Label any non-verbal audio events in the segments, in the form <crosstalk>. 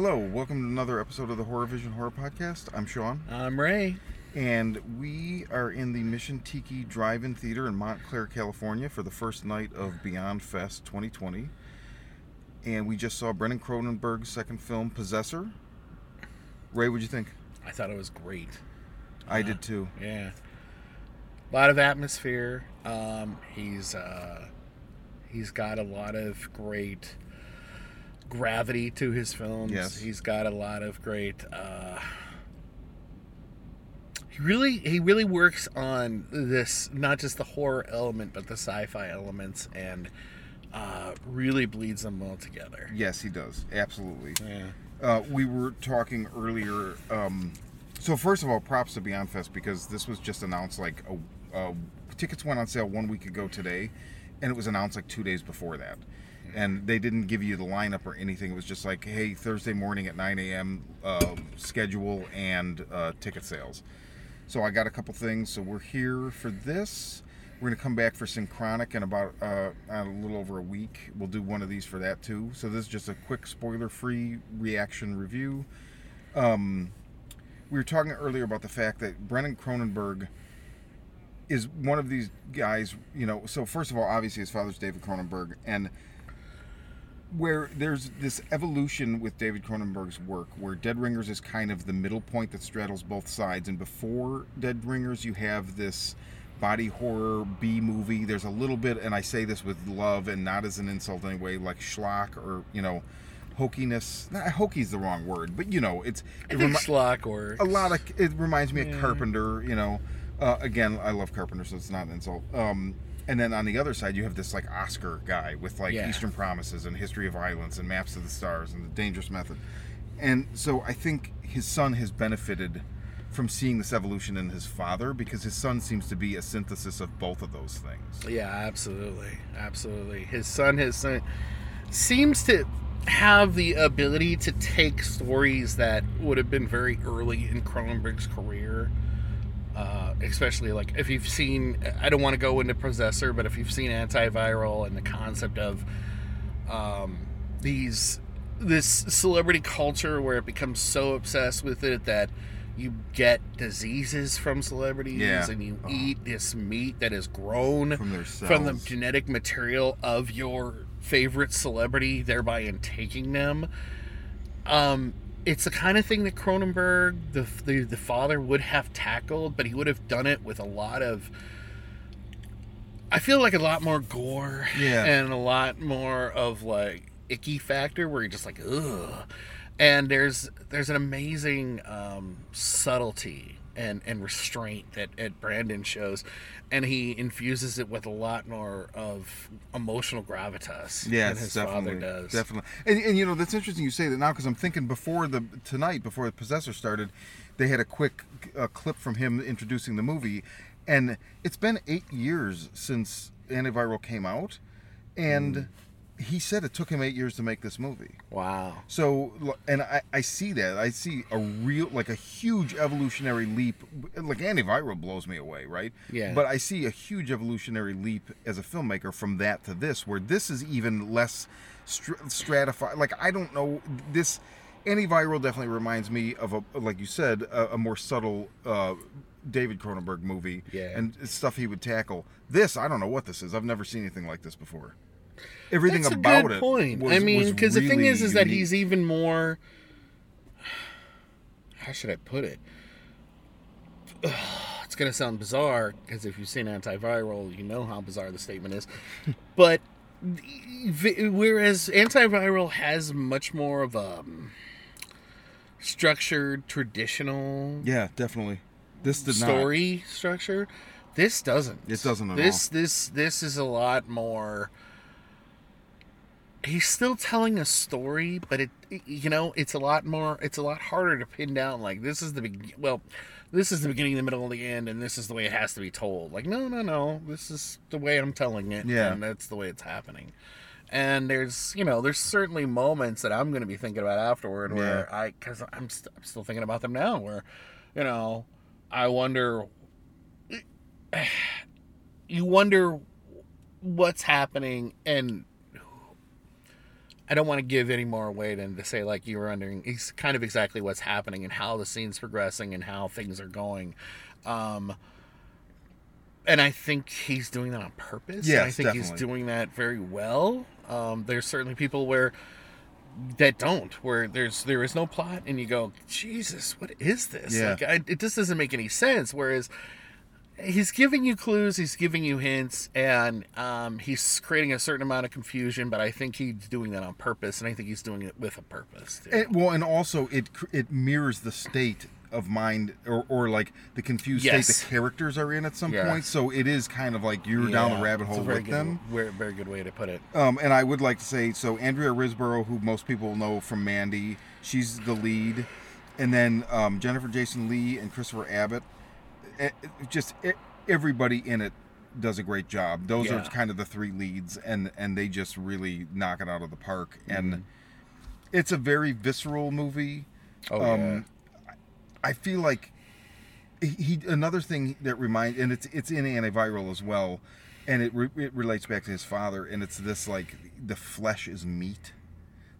Hello, welcome to another episode of the Horror Vision Horror Podcast. I'm Shawn, I'm Ray. and we are in the Mission Tiki Drive-In Theater in Montclair, California, for the first night of Beyond Fest 2020. And we just saw Brandon Cronenberg's second film, Possessor. Ray, what'd you think? I thought it was great. I did too. Yeah. A lot of atmosphere. Um, he's uh, he's got a lot of great gravity to his films. Yes. He's got a lot of great uh, he really he really works on this not just the horror element but the sci-fi elements and uh, really bleeds them all together. Yes, he does. Absolutely. Yeah. Uh, we were talking earlier. Um, so first of all, props to Beyond Fest because this was just announced like a, uh, tickets went on sale one week ago today, and it was announced like two days before that. And they didn't give you the lineup or anything. It was just like, hey, Thursday morning at 9 a.m. Uh, schedule and uh, ticket sales. So I got a couple things. So we're here for this. We're gonna come back for Synchronic in about uh, a little over a week. We'll do one of these for that too. So this is just a quick spoiler-free reaction review. Um, we were talking earlier about the fact that Brandon Cronenberg is one of these guys. You know, so first of all, obviously his father's David Cronenberg, and where there's this evolution with David Cronenberg's work, where Dead Ringers is kind of the middle point that straddles both sides, and before Dead Ringers, you have this body horror B movie. There's a little bit, and I say this with love and not as an insult anyway, like schlock or you know, hokiness. Not hoky's the wrong word, but you know, it's I it think remi- schlock or a lot of it reminds me Yeah. of Carpenter. You know, uh, again, I love Carpenter, so it's not an insult. Um, and then on the other side, you have this like Oscar guy with like Yeah. Eastern Promises and History of Violence and Maps of the Stars and The Dangerous Method. And so I think his son has benefited from seeing this evolution in his father because his son seems to be a synthesis of both of those things. Yeah, absolutely, absolutely. His son, his son, seems to have the ability to take stories that would have been very early in Cronenberg's career. Uh, especially like if you've seen, I don't want to go into Possessor, but if you've seen Antiviral and the concept of um, these this celebrity culture where it becomes so obsessed with it that you get diseases from celebrities Yeah. and you Oh. eat this meat that is grown From their from the genetic material of your favorite celebrity, thereby in taking them. Um, it's the kind of thing that Cronenberg, the, the the father, would have tackled, but he would have done it with a lot of. I feel like a lot more gore, Yeah. and a lot more of like icky factor, where you're just like ugh. And there's there's an amazing um, subtlety and and restraint that, that Brandon shows, and he infuses it with a lot more of emotional gravitas Yes, than his definitely, father does. definitely. And, and you know that's interesting you say that now because I'm thinking before the tonight before the Possessor started, they had a quick uh, clip from him introducing the movie, and it's been eight years since Antiviral came out, and Mm. He said it took him eight years to make this movie. Wow. So, and I, I see that. I see a real, like a huge evolutionary leap. Like antiviral blows me away, right? Yeah. But I see a huge evolutionary leap as a filmmaker from that to this, where this is even less str- stratified. Like I don't know this. Antiviral definitely reminds me of a, like you said, a, a more subtle uh, David Cronenberg movie. Yeah. And stuff he would tackle. This, I don't know what this is. I've never seen anything like this before. Everything That's about a good it. point. was- I mean, because the thing really is, is that unique. he's even more. How should I put it? It's gonna sound bizarre because if you've seen antiviral, you know how bizarre the statement is. <laughs> but whereas antiviral has much more of a um, structured, traditional Yeah, definitely. This did story structure, this doesn't. It doesn't this this this is a lot more he's still telling a story but it you know it's a lot more it's a lot harder to pin down like this is the beg- well this is the beginning the middle and the end and this is the way it has to be told. Like no no no this is the way i'm telling it Yeah. and that's the way it's happening. And there's you know there's certainly moments that i'm going to be thinking about afterward where i because I'm, st- I'm still thinking about them now where you know i wonder <sighs> you wonder what's happening and I don't want to give any more away than to say like you were wondering it's kind of exactly what's happening and how the scene's progressing and how things are going. Um, and I think he's doing that on purpose. and I think he's doing that very well. Um, there's certainly people where that don't, where there's there is no plot, and you go, Jesus, what is this? Yeah. Like, I, it just doesn't make any sense. Whereas he's giving you clues, he's giving you hints, and um, he's creating a certain amount of confusion. But I think he's doing that on purpose, and I think he's doing it with a purpose. too. And, well, and also it it mirrors the state of mind or, or like the confused Yes. state the characters are in at some Yeah. point. So it is kind of like you're down the Yeah, rabbit hole with good, them. Very, very good way to put it. Um, and I would like to say, so Andrea Riseborough, who most people know from Mandy, she's the lead, and then um, Jennifer Jason Leigh and Christopher Abbott. Just everybody in it does a great job. Those are kind of the three leads, and and they just really knock it out of the park. Mm-hmm. And it's a very visceral movie. Oh um, I feel like he, he another thing that remind and it's it's in antiviral as well, and it re, it relates back to his father, and it's this like the flesh is meat.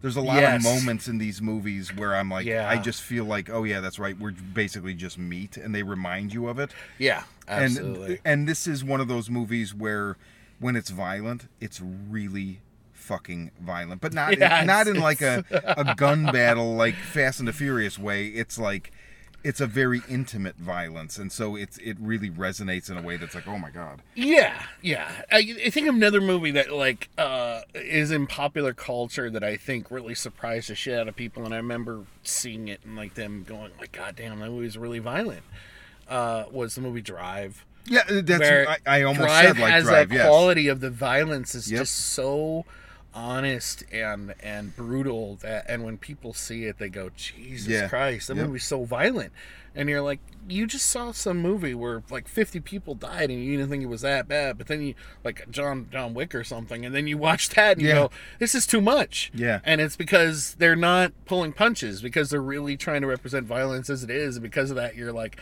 There's a lot Yes. of moments in these movies where I'm like, Yeah. I just feel like, oh yeah, that's right. We're basically just meat, and they remind you of it. yeah, And absolutely. and this is one of those movies where, when it's violent, it's really fucking violent, but not <laughs> not in like a, a gun battle like Fast and the Furious way. It's like it's a very intimate violence, and so it's it really resonates in a way that's like, oh my god. Yeah, yeah. I, I think another movie that like uh, is in popular culture that I think really surprised the shit out of people, and I remember seeing it and like them going like, "God damn, that movie's really violent." Uh, was the movie Drive? Yeah, that's where I, I almost Drive said like has Drive. that Yes. quality of the violence is Yep. just so honest and and brutal that and when people see it they go jesus Yeah. christ that Yep. movie's so violent and you're like you just saw some movie where like 50 people died and you didn't think it was that bad but then you like john john wick or something and then you watch <laughs> that and you go this is too much Yeah. and it's because they're not pulling punches because they're really trying to represent violence as it is and because of that you're like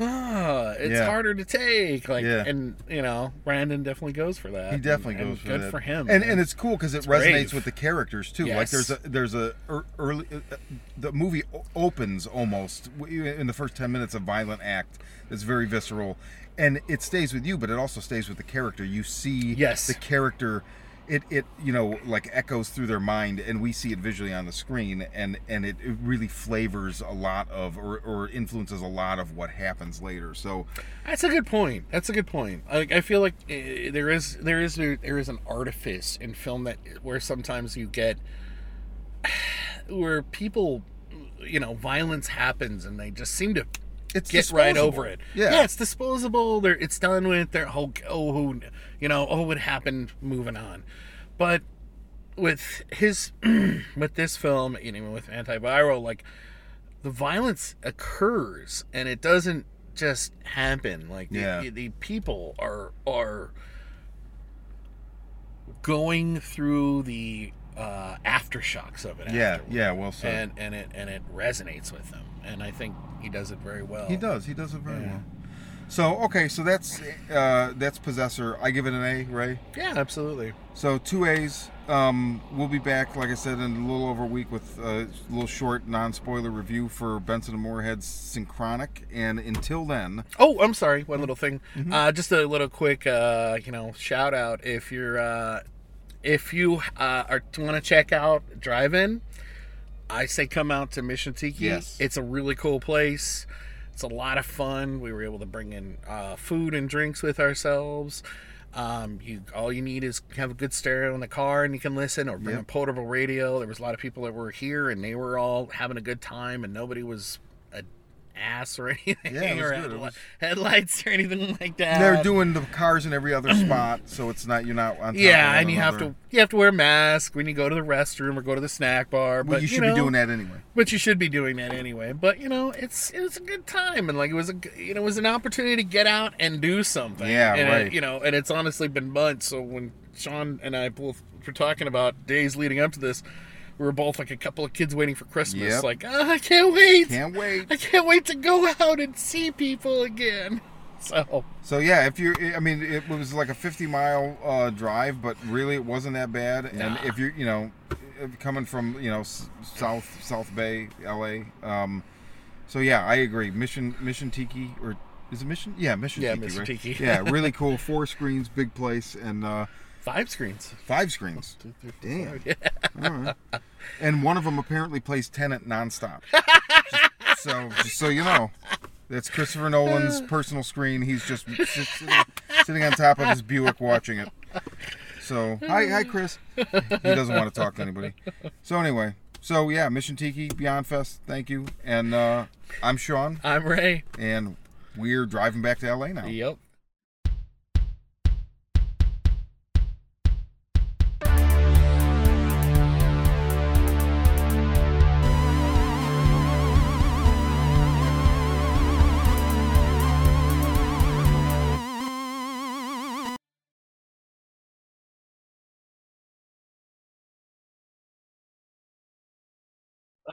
ah it's Yeah. harder to take like Yeah. and you know brandon definitely goes for that He definitely and- and goes for good that. for him and and it's cool because it resonates brave. with the characters too. Like there's a there's a ear- early uh, the movie o- opens almost w- in the first ten minutes a violent act that's very visceral, and it stays with you, but it also stays with the character. You see Yes. the character. It, it you know like echoes through their mind and we see it visually on the screen and and it, it really flavors a lot of or, or influences a lot of what happens later so That's a good point. That's a good point. I, I feel like uh, there is there is there is an artifice in film that where sometimes you get <sighs> where people, you know, violence happens and they just seem to it's get right over it. yeah yeah, it's disposable. They're, it's done with. They're oh, oh you know oh it happened. Moving on, but with his <clears throat> with this film, you know, with antiviral, like the violence occurs and it doesn't just happen. Like the, Yeah. the, the people are are going through the uh, aftershocks of it. yeah afterward. yeah well said And and it and it resonates with them, and I think he does it very well. He does. He does it very Yeah. well. So okay, so that's uh, that's Possessor. I give it an A, Ray. Yeah, absolutely. So two A's. Um, we'll be back, like I said, in a little over a week with a little short non-spoiler review for Benson and Moorhead's Synchronic. And until then, Oh, I'm sorry. One little thing. Mm-hmm. Uh, just a little quick, uh, you know, shout out if you're uh, if you uh, are want to check out Drive-In. I say come out to Mission Tiki. Yes. It's a really cool place. It's a lot of fun. We were able to bring in uh, food and drinks with ourselves. Um, you all you need is have a good stereo in the car and you can listen, or bring Yep. a portable radio. There was a lot of people that were here and they were all having a good time, and nobody was a ass or <laughs> anything, Yeah, or good. Headli- was- headlights or anything like that. they're doing the cars in every other <clears throat> spot, so it's not you're not on. Top yeah, and you have to you have to wear a mask when you go to the restroom or go to the snack bar. Well, But you should know, be doing that anyway. But you should be doing that anyway. But you know, it's it was a good time, and like it was a you know it was an opportunity to get out and do something. Yeah, and right. It, you know, and it's honestly been months. So when Shawn and I both were talking about days leading up to this, we were both like a couple of kids waiting for Christmas. Yep. Like, oh, I can't wait. Can't wait. I can't wait to go out and see people again. <laughs> So So yeah, if you're, I mean, it was like a 50 mile uh, drive, but really it wasn't that bad. And if you're, you know, coming from you know South South Bay, L.A. Um, so yeah, I agree. Mission Mission Tiki or is it Mission? Yeah, Mission Yeah, Tiki. Mission right? Tiki. yeah, <laughs> really cool. Four screens, big place, and uh, Five screens. five screens. Two, three, four, Damn. Yeah. <laughs> All right. And one of them apparently plays Tenet nonstop. Just- <laughs> so, just so you know, that's Christopher Nolan's <laughs> personal screen. He's just, just sitting, sitting on top of his Buick watching it. So, hi, hi, Chris. He doesn't want to talk to anybody. So anyway, so yeah, Mission Tiki Beyond Fest. Thank you. And uh, I'm Shawn, I'm Ray. and we're driving back to LA now. Yep.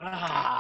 Ah.